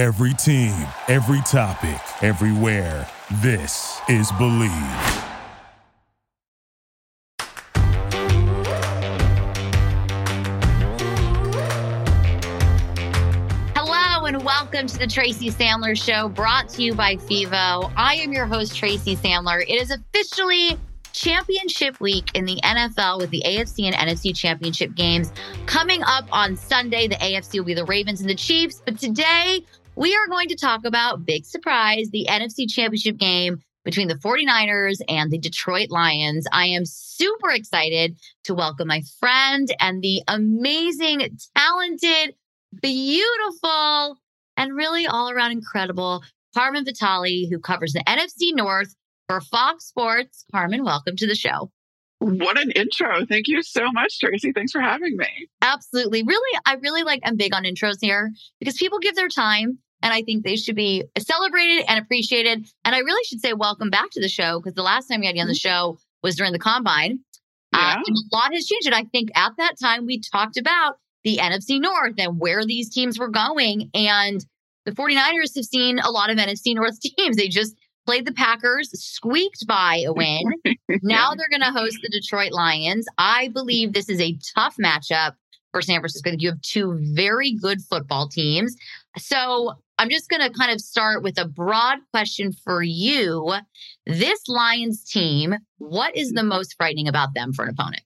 Every team, every topic, everywhere. This is Bleav. Hello and welcome to the Tracy Sandler Show, brought to you by FIVO. I am your host, Tracy Sandler. It is officially championship week in the NFL with the AFC and NFC championship games coming up on Sunday. The AFC will be the Ravens and the Chiefs, but today we are going to talk about big surprise, the NFC championship game between the 49ers and the Detroit Lions. I am super excited to welcome my friend and the amazing, talented, beautiful, and really all around incredible Carmen Vitali, who covers the NFC North for Fox Sports. Carmen, welcome to the show. What an intro. Thank you so much, Tracy. Thanks for having me. Absolutely. Really, I really like, I'm big on intros here because people give their time and I think they should be celebrated and appreciated. And I really should say welcome back to the show because the last time we had you on the mm-hmm. show was during the combine. Uh, yeah. Uh, a lot has changed. And I think at that time we talked about the NFC North and where these teams were going. And the 49ers have seen a lot of NFC North teams. They just played the Packers, squeaked by a win. now they're going to host the Detroit Lions. I believe this is a tough matchup for San Francisco. You have two very good football teams. So I'm just going to kind of start with a broad question for you. This Lions team, what is the most frightening about them for an opponent?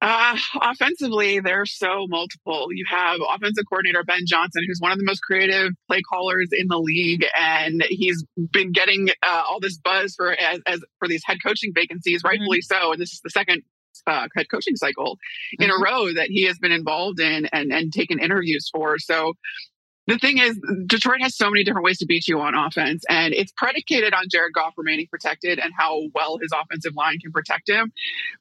Uh, offensively, they're so multiple. You have offensive coordinator Ben Johnson, who's one of the most creative play callers in the league, and he's been getting uh, all this buzz for as, as, for these head coaching vacancies, mm-hmm. rightfully so. And this is the second uh, head coaching cycle in mm-hmm. a row that he has been involved in and and taken interviews for. So the thing is, Detroit has so many different ways to beat you on offense, and it's predicated on Jared Goff remaining protected and how well his offensive line can protect him.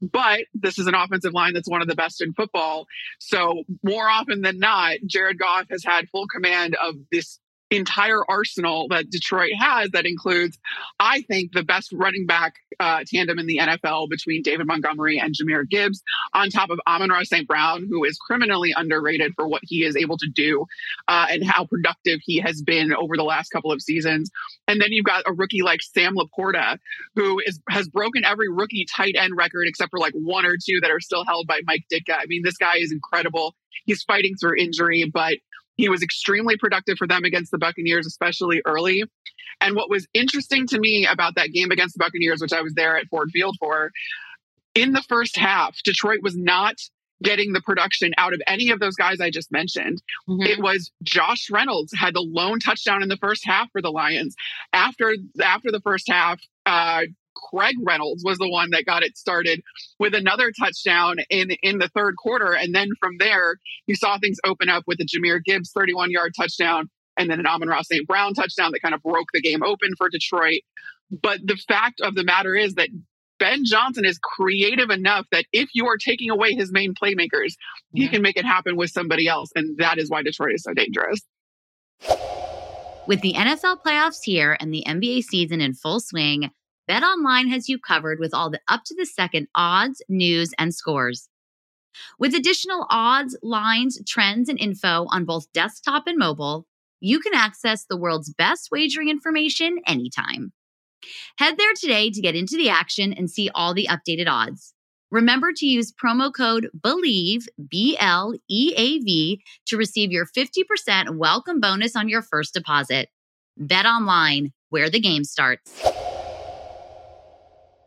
But this is an offensive line that's one of the best in football. So, more often than not, Jared Goff has had full command of this entire arsenal that Detroit has that includes, I think, the best running back uh, tandem in the NFL between David Montgomery and Jahmyr Gibbs, on top of Amon-Ra St. Brown, who is criminally underrated for what he is able to do uh, and how productive he has been over the last couple of seasons. And then you've got a rookie like Sam LaPorta, who is has broken every rookie tight end record except for like one or two that are still held by Mike Ditka. I mean, this guy is incredible. He's fighting through injury, but he was extremely productive for them against the Buccaneers, especially early. And what was interesting to me about that game against the Buccaneers, which I was there at Ford Field for, in the first half, Detroit was not getting the production out of any of those guys I just mentioned. Mm-hmm. It was Josh Reynolds had the lone touchdown in the first half for the Lions. After after the first half, uh, Craig Reynolds was the one that got it started with another touchdown in in the third quarter, and then from there you saw things open up with the Jahmyr Gibbs 31 yard touchdown, and then an Amon-Ra St. Brown touchdown that kind of broke the game open for Detroit. But the fact of the matter is that Ben Johnson is creative enough that if you are taking away his main playmakers, yeah. he can make it happen with somebody else, and that is why Detroit is so dangerous. With the NFL playoffs here and the NBA season in full swing. BetOnline has you covered with all the up to the second odds, news, and scores. With additional odds, lines, trends, and info on both desktop and mobile, you can access the world's best wagering information anytime. Head there today to get into the action and see all the updated odds. Remember to use promo code BLEAV, B L E A V, to receive your 50% welcome bonus on your first deposit. BetOnline, where the game starts.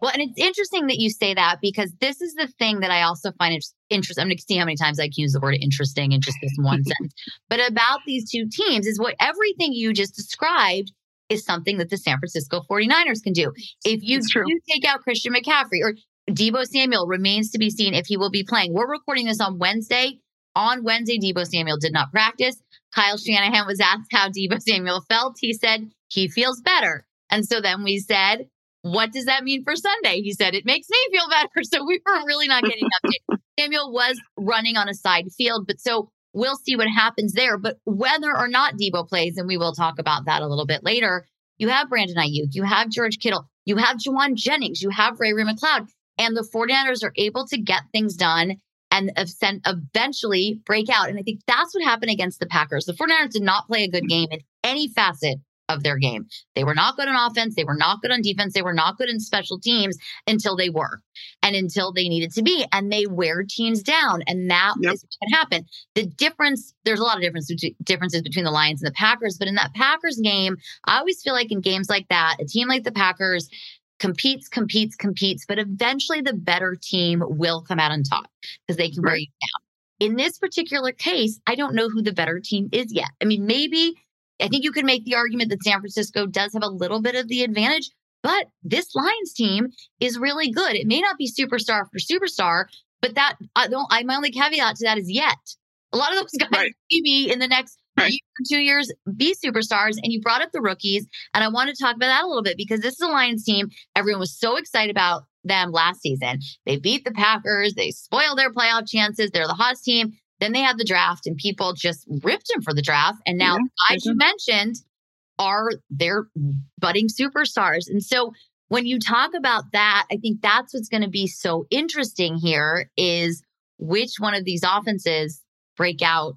Well, and it's interesting that you say that because this is the thing that I also find interesting. I'm going to see how many times I can use the word interesting in just this one sentence. But about these two teams is what everything you just described is something that the San Francisco 49ers can do. If you do take out Christian McCaffrey or Deebo Samuel remains to be seen if he will be playing. We're recording this on Wednesday. On Wednesday, Deebo Samuel did not practice. Kyle Shanahan was asked how Deebo Samuel felt. He said he feels better. And so then we said, what does that mean for Sunday? He said, it makes me feel better. So we were really not getting updated. Samuel was running on a side field, but so we'll see what happens there. But whether or not Deebo plays, and we will talk about that a little bit later, you have Brandon Aiyuk, you have George Kittle, you have Jauan Jennings, you have Ray Ray McCloud, and the 49ers are able to get things done and eventually break out. And I think that's what happened against the Packers. The 49ers did not play a good game in any facet of their game. They were not good on offense. They were not good on defense. They were not good in special teams until they were and until they needed to be. And they wear teams down. And that yep. is what happened. The difference, there's a lot of difference, differences between the Lions and the Packers. But in that Packers game, I always feel like in games like that, a team like the Packers, competes, competes, competes, but eventually the better team will come out on top because they can right. wear you down. In this particular case, I don't know who the better team is yet. I mean, maybe I think you could make the argument that San Francisco does have a little bit of the advantage, but this Lions team is really good. It may not be superstar for superstar, but that I don't. I my only caveat to that is yet. A lot of those guys right. maybe in the next right. year, two years be superstars. And you brought up the rookies, and I want to talk about that a little bit because this is a Lions team. Everyone was so excited about them last season. They beat the Packers. They spoiled their playoff chances. They're the hottest team. Then they had the draft and people just ripped him for the draft. And now yeah, guys you mm-hmm. mentioned are their budding superstars. And so when you talk about that, I think that's what's going to be so interesting here is which one of these offenses break out.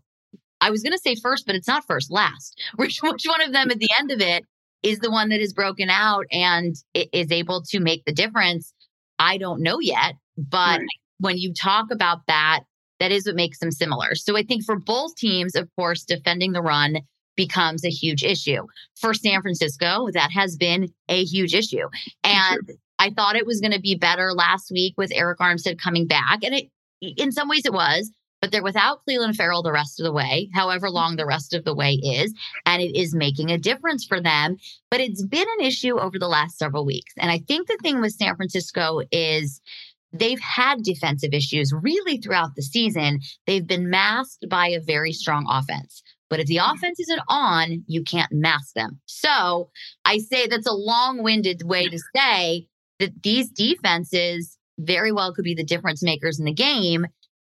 I was going to say first, but it's not first, last. Which, which one of them at the end of it is the one that is broken out and is able to make the difference? I don't know yet. But right. when you talk about that, that is what makes them similar. So I think for both teams, of course, defending the run becomes a huge issue. For San Francisco, that has been a huge issue. And I thought it was going to be better last week with Arik Armstead coming back. And it, in some ways it was, but they're without Clelin Ferrell the rest of the way, however mm-hmm. long the rest of the way is. And it is making a difference for them. But it's been an issue over the last several weeks. And I think the thing with San Francisco is they've had defensive issues really throughout the season. They've been masked by a very strong offense. But if the offense isn't on, you can't mask them. So I say that's a long winded way to say that these defenses very well could be the difference makers in the game.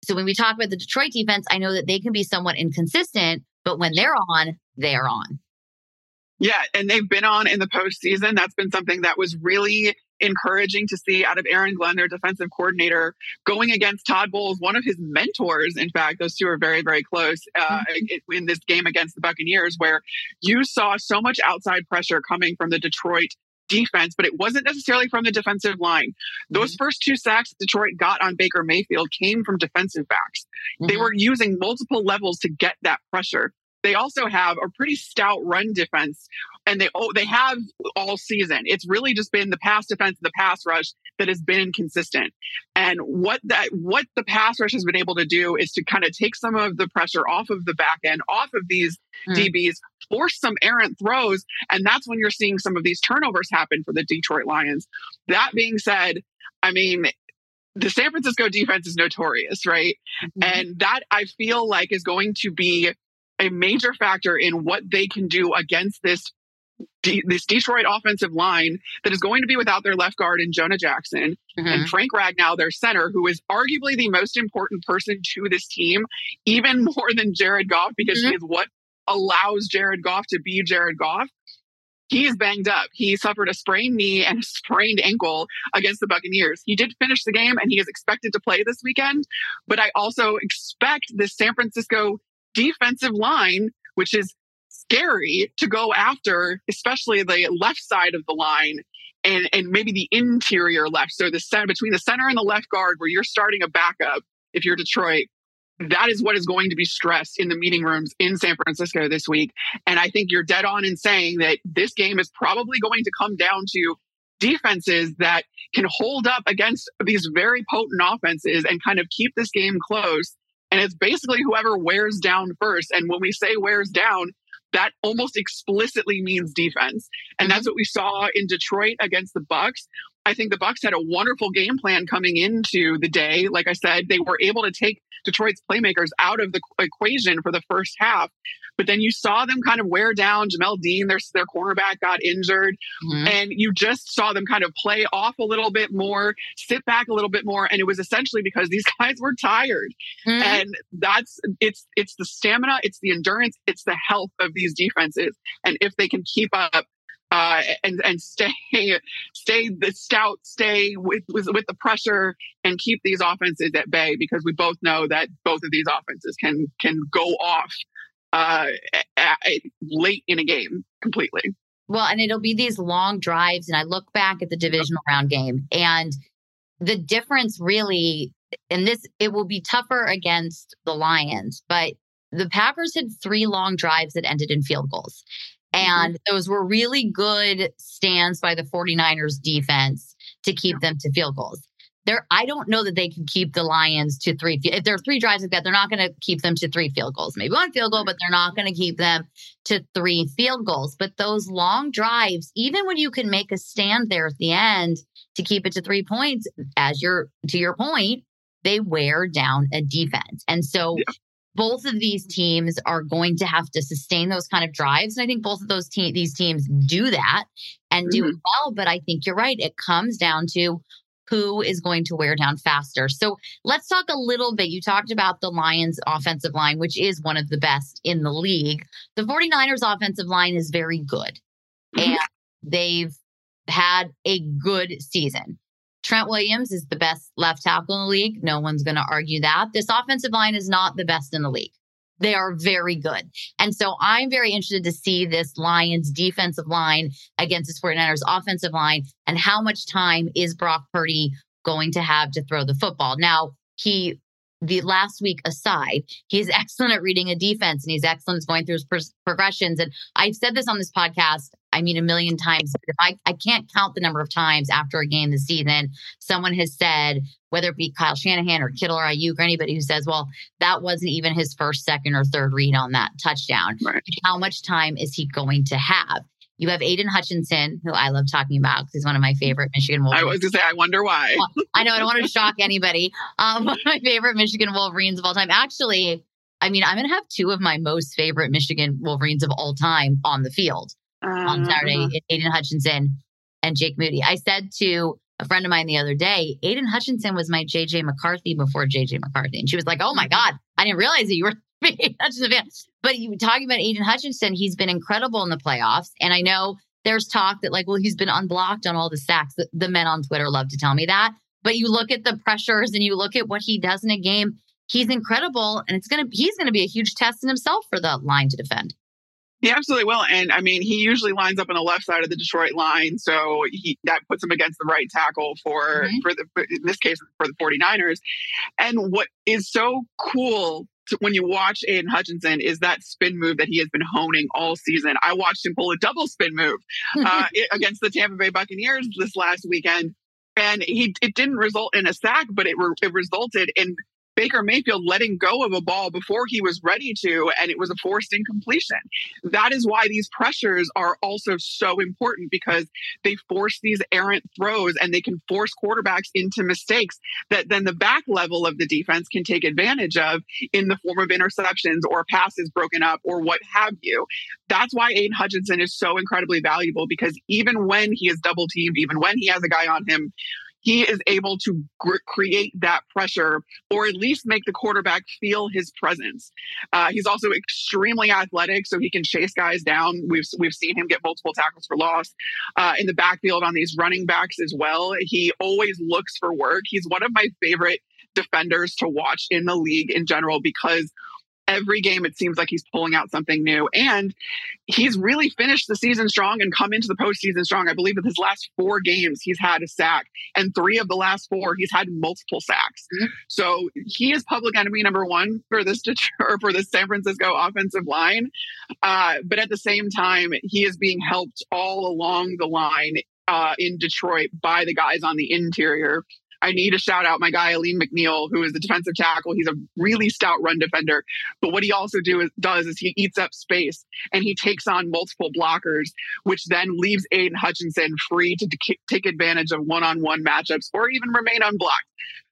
So when we talk about the Detroit defense, I know that they can be somewhat inconsistent, but when they're on, they're on. Yeah, and they've been on in the postseason. That's been something that was really encouraging to see out of Aaron Glenn, their defensive coordinator, going against Todd Bowles, one of his mentors. In fact, those two are very, very close uh, mm-hmm. in this game against the Buccaneers, where you saw so much outside pressure coming from the Detroit defense, but it wasn't necessarily from the defensive line. Those mm-hmm. first two sacks Detroit got on Baker Mayfield came from defensive backs. Mm-hmm. They were using multiple levels to get that pressure. They also have a pretty stout run defense and they oh, they have all season. It's really just been the pass defense and the pass rush that has been inconsistent. And what that what the pass rush has been able to do is to kind of take some of the pressure off of the back end, off of these mm. DBs, force some errant throws, and that's when you're seeing some of these turnovers happen for the Detroit Lions. That being said, I mean, the San Francisco defense is notorious, right? Mm-hmm. And that I feel like is going to be a major factor in what they can do against this this Detroit offensive line that is going to be without their left guard and Jonah Jackson mm-hmm. and Frank Ragnow, their center, who is arguably the most important person to this team, even more than Jared Goff, because mm-hmm. he is what allows Jared Goff to be Jared Goff. He is banged up. He suffered a sprained knee and a sprained ankle against the Buccaneers. He did finish the game and he is expected to play this weekend. But I also expect the San Francisco defensive line, which is scary to go after, especially the left side of the line and, and maybe the interior left. So the center between the center and the left guard, where you're starting a backup if you're Detroit. That is what is going to be stressed in the meeting rooms in San Francisco this week. And I think you're dead on in saying that this game is probably going to come down to defenses that can hold up against these very potent offenses and kind of keep this game close. And it's basically whoever wears down first. And when we say wears down, that almost explicitly means defense. And mm-hmm. that's what we saw in Detroit against the Bucks. I think the Bucks had a wonderful game plan coming into the day. Like I said, they were able to take Detroit's playmakers out of the equation for the first half. But then you saw them kind of wear down. Jamel Dean, their, their cornerback, got injured. Mm-hmm. And you just saw them kind of play off a little bit more, sit back a little bit more. And it was essentially because these guys were tired. Mm-hmm. And that's it's it's the stamina, it's the endurance, it's the health of these defenses. And if they can keep up uh, and and stay stay the stout, stay with, with with the pressure, and keep these offenses at bay because we both know that both of these offenses can can go off uh, late in a game completely. Well, and it'll be these long drives, and I look back at the divisional round game, and the difference really, and this it will be tougher against the Lions, but the Packers had three long drives that ended in field goals. Mm-hmm. And those were really good stands by the 49ers defense to keep them to field goals. There, I don't know that they can keep the Lions to three. If there are three drives like that, they're not going to keep them to three field goals. Maybe one field goal, but they're not going to keep them to three field goals. But those long drives, even when you can make a stand there at the end to keep it to three points, as your to your point, they wear down a defense. And so yeah both of these teams are going to have to sustain those kind of drives. And I think both of those te- these teams do that and do mm-hmm. it well. But I think you're right. It comes down to who is going to wear down faster. So let's talk a little bit. You talked about the Lions offensive line, which is one of the best in the league. The 49ers offensive line is very good. Mm-hmm. And they've had a good season. Trent Williams is the best left tackle in the league. No one's going to argue that. This offensive line is not the best in the league. They are very good. And so I'm very interested to see this Lions defensive line against this 49ers offensive line and how much time is Brock Purdy going to have to throw the football. Now, he the last week aside, he's excellent at reading a defense and he's excellent at going through his pro- progressions. And I've said this on this podcast, I mean, a million times. If I, I can't count the number of times after a game this season, someone has said, whether it be Kyle Shanahan or Kittle or Aiyuk or anybody who says, well, that wasn't even his first, second, or third read on that touchdown. Right. How much time is he going to have? You have Aidan Hutchinson, who I love talking about because he's one of my favorite Michigan Wolverines. I was going to say, I wonder why. I know, I don't want to shock anybody. Um, one of my favorite Michigan Wolverines of all time. Actually, I mean, I'm going to have two of my most favorite Michigan Wolverines of all time on the field uh, on Saturday, uh-huh. Aidan Hutchinson and Jake Moody. I said to a friend of mine the other day, Aidan Hutchinson was my JJ McCarthy before JJ McCarthy. And she was like, oh my God, I didn't realize that you were Hutchinson fan. But you talking about Aidan Hutchinson, he's been incredible in the playoffs. And I know there's talk that like, well, he's been unblocked on all the sacks. The, the men on Twitter love to tell me that. But you look at the pressures and you look at what he does in a game, he's incredible. And it's gonna he's gonna be a huge test in himself for the line to defend. He absolutely will. And I mean, he usually lines up on the left side of the Detroit line. So he, that puts him against the right tackle for, mm-hmm. for the, in this case, for the 49ers. And what is so cool to, when you watch Aidan Hutchinson is that spin move that he has been honing all season. I watched him pull a double spin move uh, against the Tampa Bay Buccaneers this last weekend. And he it didn't result in a sack, but it, re, it resulted in Baker Mayfield letting go of a ball before he was ready to, and it was a forced incompletion. That is why these pressures are also so important because they force these errant throws and they can force quarterbacks into mistakes that then the back level of the defense can take advantage of in the form of interceptions or passes broken up or what have you. That's why Aidan Hutchinson is so incredibly valuable because even when he is double teamed, even when he has a guy on him he is able to gr- create that pressure or at least make the quarterback feel his presence. Uh, he's also extremely athletic, so he can chase guys down. We've we've seen him get multiple tackles for loss uh, in the backfield on these running backs as well. He always looks for work. He's one of my favorite defenders to watch in the league in general because every game it seems like he's pulling out something new. And he's really finished the season strong and come into the postseason strong. I believe with his last four games he's had a sack. And three of the last four he's had multiple sacks. Mm-hmm. so he is public enemy number one for this Detroit, for the san francisco offensive line. Uh, but at the same time he is being helped all along the line uh, in Detroit by the guys on the interior I need to shout out my guy, Alim McNeil, who is a defensive tackle. He's a really stout run defender. But what he also do is, does is he eats up space and he takes on multiple blockers, which then leaves Aidan Hutchinson free to take advantage of one on one matchups or even remain unblocked.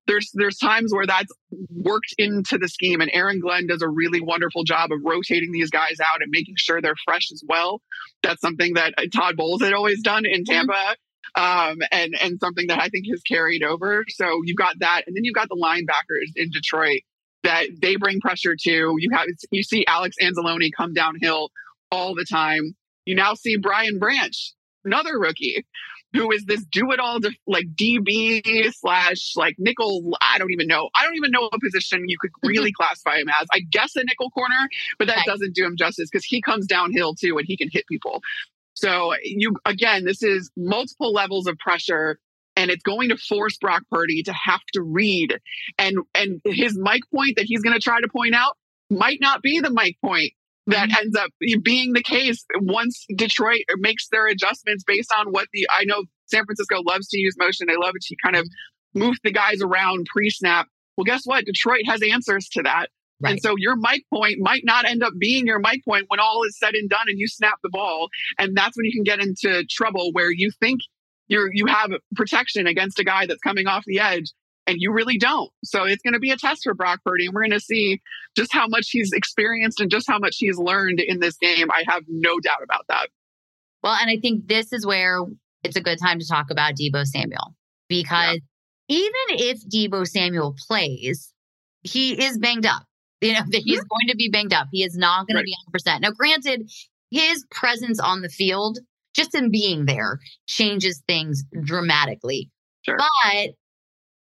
There's, there's times where that's worked into the scheme, and Aaron Glenn does a really wonderful job of rotating these guys out and making sure they're fresh as well. That's something that Todd Bowles had always done in mm-hmm. Tampa um, and and something that I think has carried over. So you've got that, and then you've got the linebackers in Detroit that they bring pressure to. You have you see Alex Anzalone come downhill all the time. You now see Brian Branch another rookie who is this do it all like DB slash like nickel. I don't even know. I don't even know what position you could really classify him as. I guess a nickel corner, but that doesn't do him justice because he comes downhill too and he can hit people. So you again, this is multiple levels of pressure and it's going to force Brock Purdy to have to read and and his Mike point that he's going to try to point out might not be the Mike point that mm-hmm. ends up being the case once Detroit makes their adjustments based on what the I know San Francisco loves to use motion. They love it to kind of move the guys around pre-snap. Well, guess what? Detroit has answers to that. Right. And so your Mike point might not end up being your Mike point when all is said and done and you snap the ball. And that's when you can get into trouble where you think you're you have protection against a guy that's coming off the edge and you really don't. So it's going to be a test for Brock Purdy, and we're going to see just how much he's experienced and just how much he's learned in this game. I have no doubt about that. Well, and I think this is where it's a good time to talk about Deebo Samuel because yeah. even if Deebo Samuel plays, he is banged up. You know, that he's mm-hmm. going to be banged up. He is not going right. to be 100%. Now, granted, his presence on the field, just in being there, changes things dramatically. Sure. But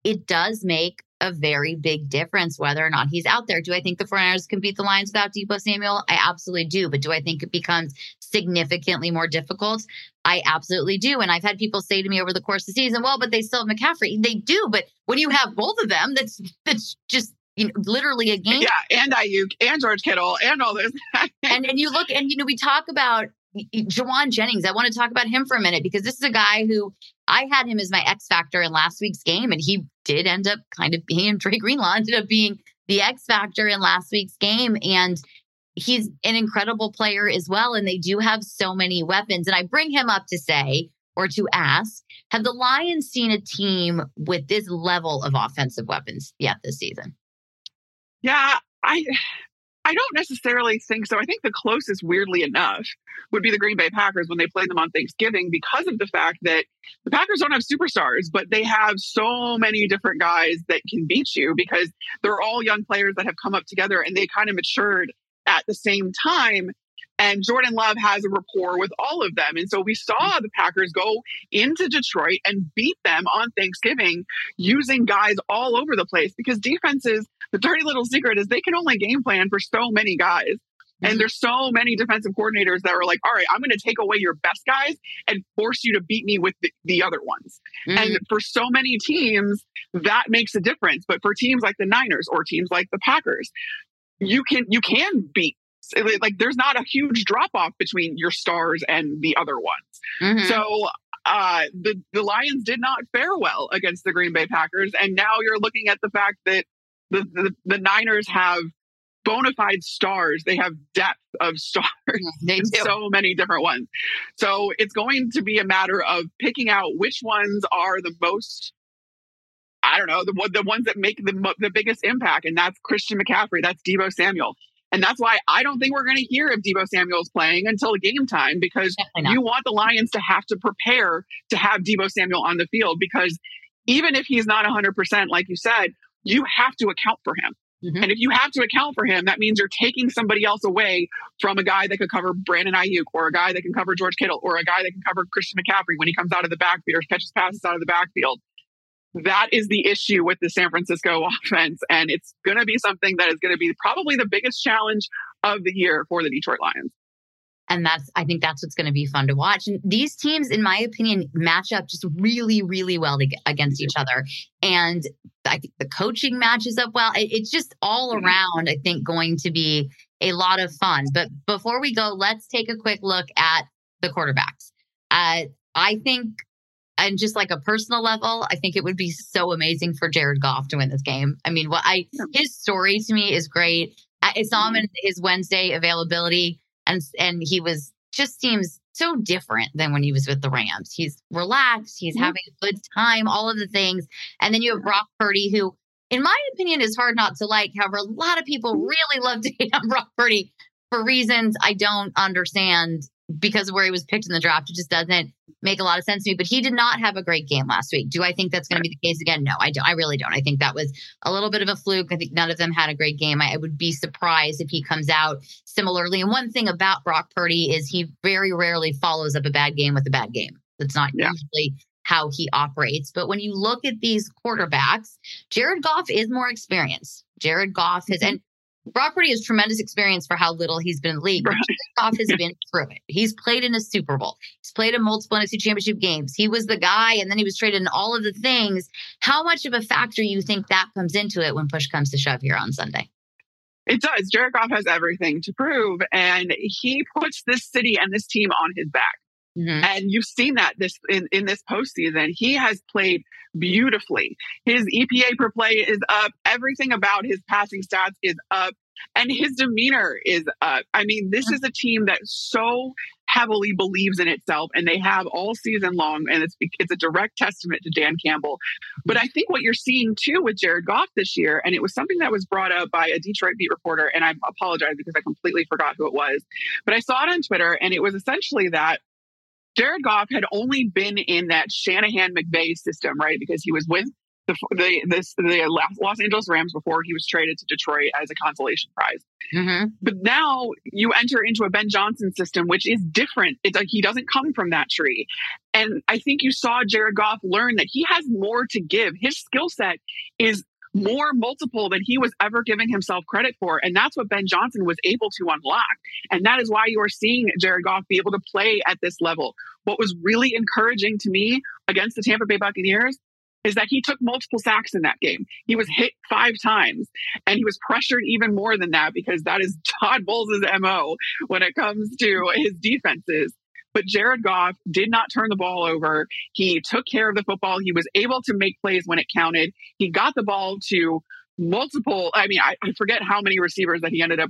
it does make a very big difference whether or not he's out there. Do I think the 49ers can beat the Lions without Deebo Samuel? I absolutely do. But do I think it becomes significantly more difficult? I absolutely do. And I've had people say to me over the course of the season, well, but they still have McCaffrey. They do. But when you have both of them, that's that's just you know, literally a game. Yeah, and Aiyuk and George Kittle and all this. and and you look and you know we talk about Jauan Jennings. I want to talk about him for a minute because this is a guy who I had him as my X factor in last week's game, and he did end up kind of being Dre Greenlaw ended up being the X factor in last week's game. And he's an incredible player as well. And they do have so many weapons. And I bring him up to say, or to ask, have the Lions seen a team with this level of offensive weapons yet this season? Yeah, I I don't necessarily think so. I think the closest, weirdly enough, would be the Green Bay Packers when they play them on Thanksgiving because of the fact that the Packers don't have superstars, but they have so many different guys that can beat you because they're all young players that have come up together and they kind of matured at the same time. And Jordan Love has a rapport with all of them. And so we saw mm. the Packers go into Detroit and beat them on Thanksgiving using guys all over the place because defenses, the dirty little secret is they can only game plan for so many guys. And there's so many defensive coordinators that are like, all right, I'm going to take away your best guys and force you to beat me with the, the other ones. Mm-hmm. And for so many teams, that makes a difference. But for teams like the Niners or teams like the Packers, you can you can beat like there's not a huge drop off between your stars and the other ones. Mm-hmm. So uh, the the Lions did not fare well against the Green Bay Packers, and now you're looking at the fact that the the, the Niners have bona fide stars. They have depth of stars. They do. so many different ones. So it's going to be a matter of picking out which ones are the most I don't know, the, the ones that make the, the biggest impact. And that's Christian McCaffrey. That's Deebo Samuel. And that's why I don't think we're going to hear if Deebo Samuel's playing until game time because you want the Lions to have to prepare to have Deebo Samuel on the field because even if he's not 100%, like you said, you have to account for him. Mm-hmm. And if you have to account for him, that means you're taking somebody else away from a guy that could cover Brandon Aiyuk or a guy that can cover George Kittle or a guy that can cover Christian McCaffrey when he comes out of the backfield or catches passes out of the backfield that is the issue with the San Francisco offense. And it's going to be something that is going to be probably the biggest challenge of the year for the Detroit Lions. And that's, I think that's what's going to be fun to watch. And these teams, in my opinion, match up just really, really well to, against each other. And I think the coaching matches up well. It's just all mm-hmm. around, I think, going to be a lot of fun. But before we go, let's take a quick look at the quarterbacks. Uh, I think and just like a personal level, I think it would be so amazing for Jared Goff to win this game. I mean, what I his story to me is great. I saw him in his Wednesday availability, and and he was just seems so different than when he was with the Rams. He's relaxed, he's mm-hmm. having a good time, all of the things. And then you have Brock Purdy, who, in my opinion, is hard not to like. However, a lot of people really love to hate on Brock Purdy for reasons I don't understand because of where he was picked in the draft. It just doesn't make a lot of sense to me. But he did not have a great game last week. Do I think that's going to be the case again? No, I don't. I really don't. I think that was a little bit of a fluke. I think none of them had a great game. I, I would be surprised if he comes out similarly. And one thing about Brock Purdy is he very rarely follows up a bad game with a bad game. That's not yeah. usually how he operates. But when you look at these quarterbacks, Jared Goff is more experienced. Jared Goff has, mm-hmm. and Brock Purdy has tremendous experience for how little he's been in the league. Right. Goff has been through it. He's played in a Super Bowl. He's played in multiple NFC championship games. He was the guy, and then he was traded in all of the things. How much of a factor you think that comes into it when push comes to shove here on Sunday? It does. Jared Goff has everything to prove, and he puts this city and this team on his back. Mm-hmm. And you've seen that this in, in this postseason. He has played beautifully. His EPA per play is up. Everything about his passing stats is up. And his demeanor is up. I mean, this is a team that so heavily believes in itself and they have all season long and it's it's a direct testament to Dan Campbell. But I think what you're seeing too with Jared Goff this year and it was something that was brought up by a Detroit beat reporter and I apologize because I completely forgot who it was. But I saw it on Twitter and it was essentially that Jared Goff had only been in that Shanahan McVay system, right? Because he was with the the, this, the Los Angeles Rams before he was traded to Detroit as a consolation prize. Mm-hmm. But now you enter into a Ben Johnson system, which is different. It's like he doesn't come from that tree. And I think you saw Jared Goff learn that he has more to give. His skill set is more multiple than he was ever giving himself credit for. And that's what Ben Johnson was able to unlock. And that is why you are seeing Jared Goff be able to play at this level. What was really encouraging to me against the Tampa Bay Buccaneers is that he took multiple sacks in that game. He was hit five times and he was pressured even more than that because that is Todd Bowles' MO when it comes to his defenses. But Jared Goff did not turn the ball over. He took care of the football. He was able to make plays when it counted. He got the ball to multiple, I mean, I, I forget how many receivers that he ended up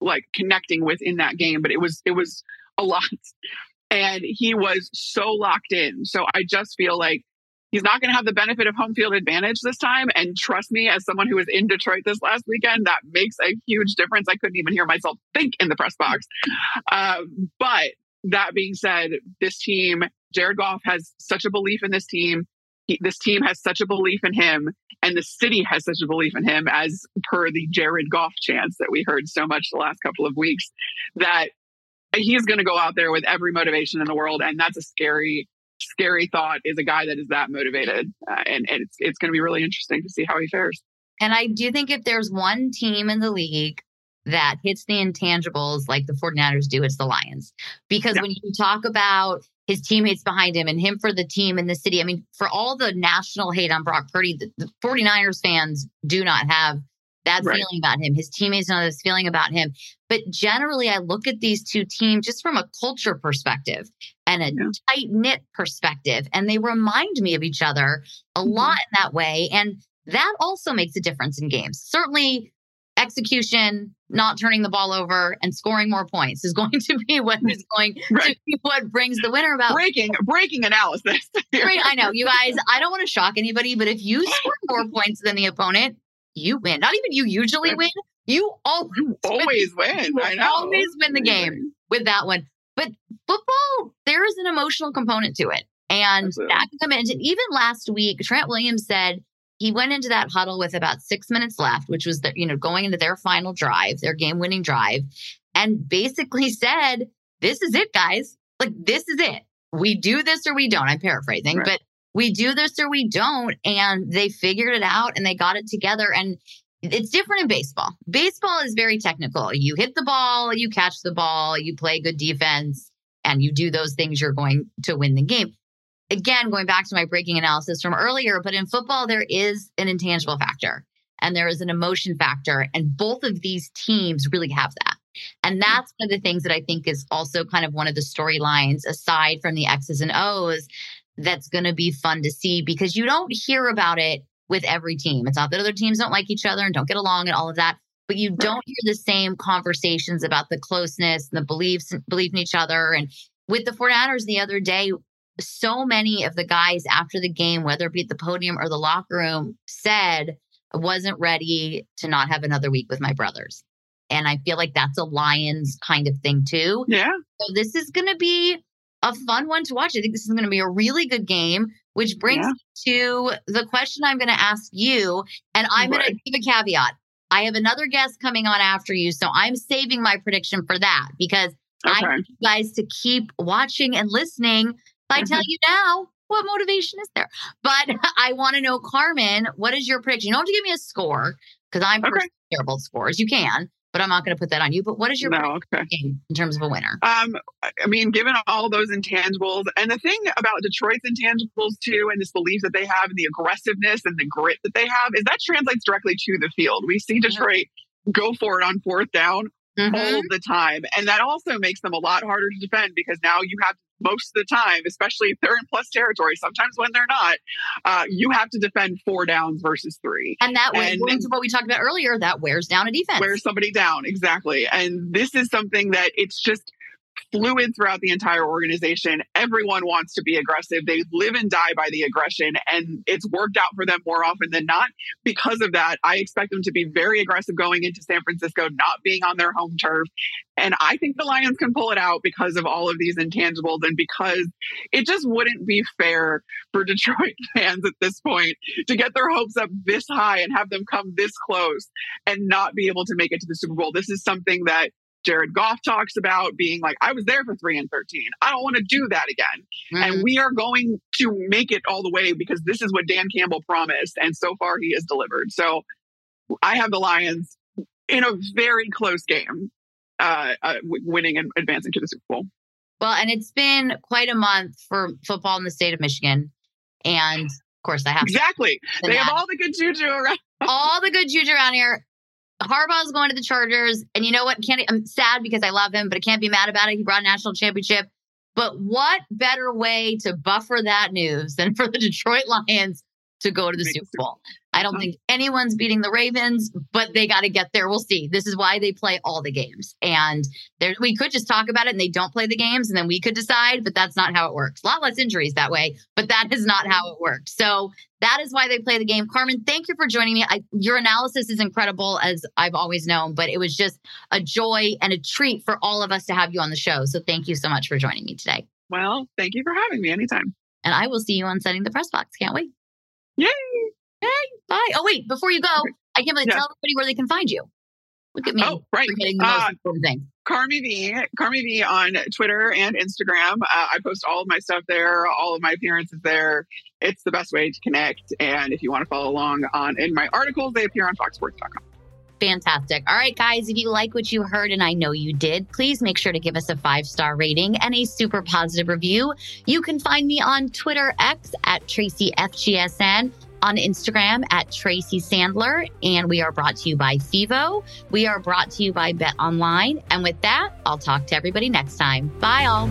like connecting with in that game, but it was it was a lot. And he was so locked in. So I just feel like he's not going to have the benefit of home field advantage this time. And trust me, as someone who was in Detroit this last weekend, that makes a huge difference. I couldn't even hear myself think in the press box. Uh, but that being said, this team, Jared Goff has such a belief in this team. He, this team has such a belief in him, and the city has such a belief in him, as per the Jared Goff chants that we heard so much the last couple of weeks, that he's going to go out there with every motivation in the world. And that's a scary, scary thought is a guy that is that motivated. Uh, and, and it's, it's going to be really interesting to see how he fares. And I do think if there's one team in the league that hits the intangibles like the 49ers do, it's the Lions. Because yeah. when you talk about his teammates behind him and him for the team in the city, I mean, for all the national hate on Brock Purdy, the, the 49ers fans do not have that right. feeling about him. His teammates know this feeling about him. But generally, I look at these two teams just from a culture perspective and a yeah. tight knit perspective, and they remind me of each other a mm-hmm. lot in that way. And that also makes a difference in games. Certainly, execution, not turning the ball over, and scoring more points is going to be what is going right. to be what brings the winner about breaking breaking analysis. Great, I know you guys. I don't want to shock anybody, but if you score more points than the opponent, you win. Not even you usually win. You always, you always win. win. I know. Always win the game with that one. But football, there is an emotional component to it. And Absolutely. that in. Even last week, Trent Williams said he went into that huddle with about six minutes left, which was the, you know, going into their final drive, their game winning drive, and basically said, This is it, guys. Like, this is it. We do this or we don't. I'm paraphrasing, right. but we do this or we don't. And they figured it out and they got it together. And it's different in baseball. Baseball is very technical. You hit the ball, you catch the ball, you play good defense, and you do those things, you're going to win the game again, going back to my breaking analysis from earlier, but in football, there is an intangible factor and there is an emotion factor. And both of these teams really have that. And mm-hmm. that's one of the things that I think is also kind of one of the storylines, aside from the X's and O's, that's going to be fun to see because you don't hear about it with every team. It's not that other teams don't like each other and don't get along and all of that, but you don't hear the same conversations about the closeness and the beliefs belief in each other. And with the 49ers the other day, so many of the guys after the game, whether it be at the podium or the locker room, said, I wasn't ready to not have another week with my brothers. And I feel like that's a Lions kind of thing too. Yeah. So this is going to be a fun one to watch. I think this is going to be a really good game, which brings yeah. to the question I'm going to ask you. And I'm right. going to give a caveat. I have another guest coming on after you. So I'm saving my prediction for that because okay. I need you guys to keep watching and listening. If I tell you now, what motivation is there? But I want to know, Carmen, what is your prediction? You don't have to give me a score because I'm okay. terrible scores. You can, but I'm not going to put that on you. But what is your no, okay. in terms of a winner? Um, I mean, given all those intangibles, and the thing about Detroit's intangibles too, and this belief that they have, and the aggressiveness and the grit that they have, is that translates directly to the field. We see Detroit mm-hmm. go for it on fourth down mm-hmm. all the time, and that also makes them a lot harder to defend because now you have most of the time, especially if they're in plus territory, sometimes when they're not, uh, you have to defend four downs versus three. And that way, what we talked about earlier, that wears down a defense. Wears somebody down, exactly. And this is something that it's just fluid throughout the entire organization. Everyone wants to be aggressive. They live and die by the aggression, and it's worked out for them more often than not. Because of that, I expect them to be very aggressive going into San Francisco, not being on their home turf. And I think the Lions can pull it out because of all of these intangibles and because it just wouldn't be fair for Detroit fans at this point to get their hopes up this high and have them come this close and not be able to make it to the Super Bowl. This is something that Jared Goff talks about being like, I was there for three and 13. I don't want to do that again. Mm-hmm. And we are going to make it all the way because this is what Dan Campbell promised. And so far he has delivered. So I have the Lions in a very close game, uh, uh, winning and advancing to the Super Bowl. Well, and it's been quite a month for football in the state of Michigan. And of course, I have exactly. They have all the good juju around. all the good juju around here. Harbaugh's going to the Chargers, and you know what? Can't I'm sad because I love him, but I can't be mad about it. He brought a national championship. But what better way to buffer that news than for the Detroit Lions to go to the Super Bowl? I don't oh. think anyone's beating the Ravens, but they got to get there. We'll see. This is why they play all the games. And there, we could just talk about it and they don't play the games and then we could decide, but that's not how it works. A lot less injuries that way, but that is not how it works. So that is why they play the game. Carmen, thank you for joining me. I, your analysis is incredible, as I've always known, but it was just a joy and a treat for all of us to have you on the show. So thank you so much for joining me today. Well, thank you for having me anytime. And I will see you on Setting the Press Box. Can't wait. Yay! Hey, bye. Oh, wait, before you go, I can't believe yes. tell everybody where they can find you. Look at me. Oh, right. Forgetting the most uh, important thing. Carmi V, Carmi V on Twitter and Instagram. Uh, I post all of my stuff there, all of my appearances there. It's the best way to connect. And if you want to follow along on in my articles, they appear on foxsports.com. Fantastic. All right, guys, if you like what you heard, and I know you did, please make sure to give us a five star rating and a super positive review. You can find me on Twitter X at TracyFGSN on Instagram at Tracy Sandler. And we are brought to you by FIVO. We are brought to you by BetOnline. And with that, I'll talk to everybody next time. Bye, all.